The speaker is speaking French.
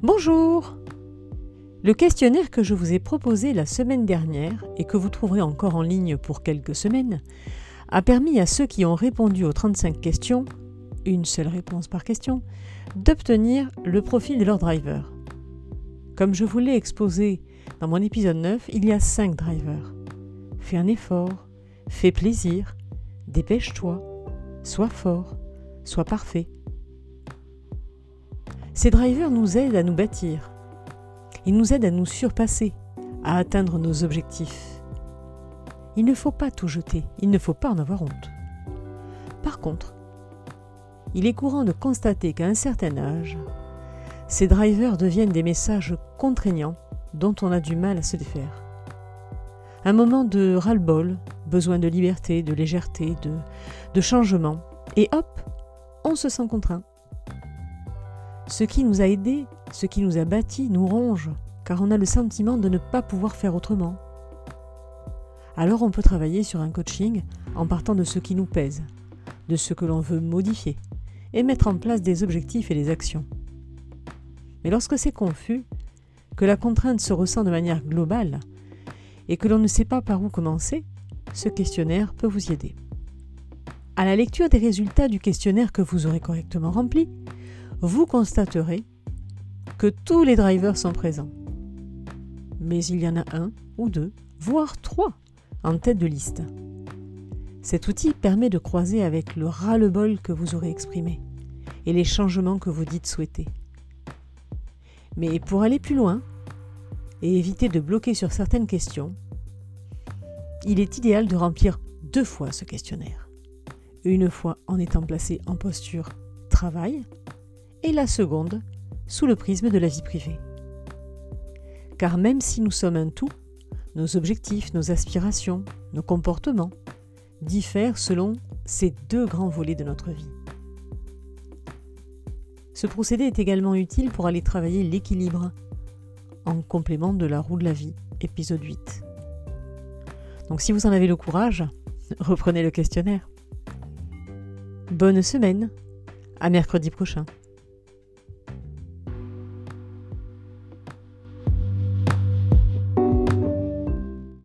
Bonjour Le questionnaire que je vous ai proposé la semaine dernière et que vous trouverez encore en ligne pour quelques semaines a permis à ceux qui ont répondu aux 35 questions, une seule réponse par question, d'obtenir le profil de leur driver. Comme je vous l'ai exposé dans mon épisode 9, il y a 5 drivers. Fais un effort, fais plaisir, dépêche-toi, sois fort, sois parfait. Ces drivers nous aident à nous bâtir. Ils nous aident à nous surpasser, à atteindre nos objectifs. Il ne faut pas tout jeter, il ne faut pas en avoir honte. Par contre, il est courant de constater qu'à un certain âge, ces drivers deviennent des messages contraignants dont on a du mal à se défaire. Un moment de ras-le-bol, besoin de liberté, de légèreté, de, changement, et hop, on se sent contraint. Ce qui nous a aidés, ce qui nous a bâtis, nous ronge, car on a le sentiment de ne pas pouvoir faire autrement. Alors on peut travailler sur un coaching en partant de ce qui nous pèse, de ce que l'on veut modifier, et mettre en place des objectifs et des actions. Mais lorsque c'est confus, que la contrainte se ressent de manière globale, et que l'on ne sait pas par où commencer, ce questionnaire peut vous y aider. À la lecture des résultats du questionnaire que vous aurez correctement rempli, vous constaterez que tous les drivers sont présents. Mais il y en a un ou deux, voire trois, en tête de liste. Cet outil permet de croiser avec le ras-le-bol que vous aurez exprimé et les changements que vous dites souhaiter. Mais pour aller plus loin et éviter de bloquer sur certaines questions, il est idéal de remplir deux fois ce questionnaire. Une fois en étant placé en posture travail et la seconde sous le prisme de la vie privée. Car même si nous sommes un tout, nos objectifs, nos aspirations, nos comportements diffèrent selon ces deux grands volets de notre vie. Ce procédé est également utile pour aller travailler l'équilibre en complément de la roue de la vie, épisode 8. Donc si vous en avez le courage, reprenez le questionnaire. Bonne semaine, à mercredi prochain.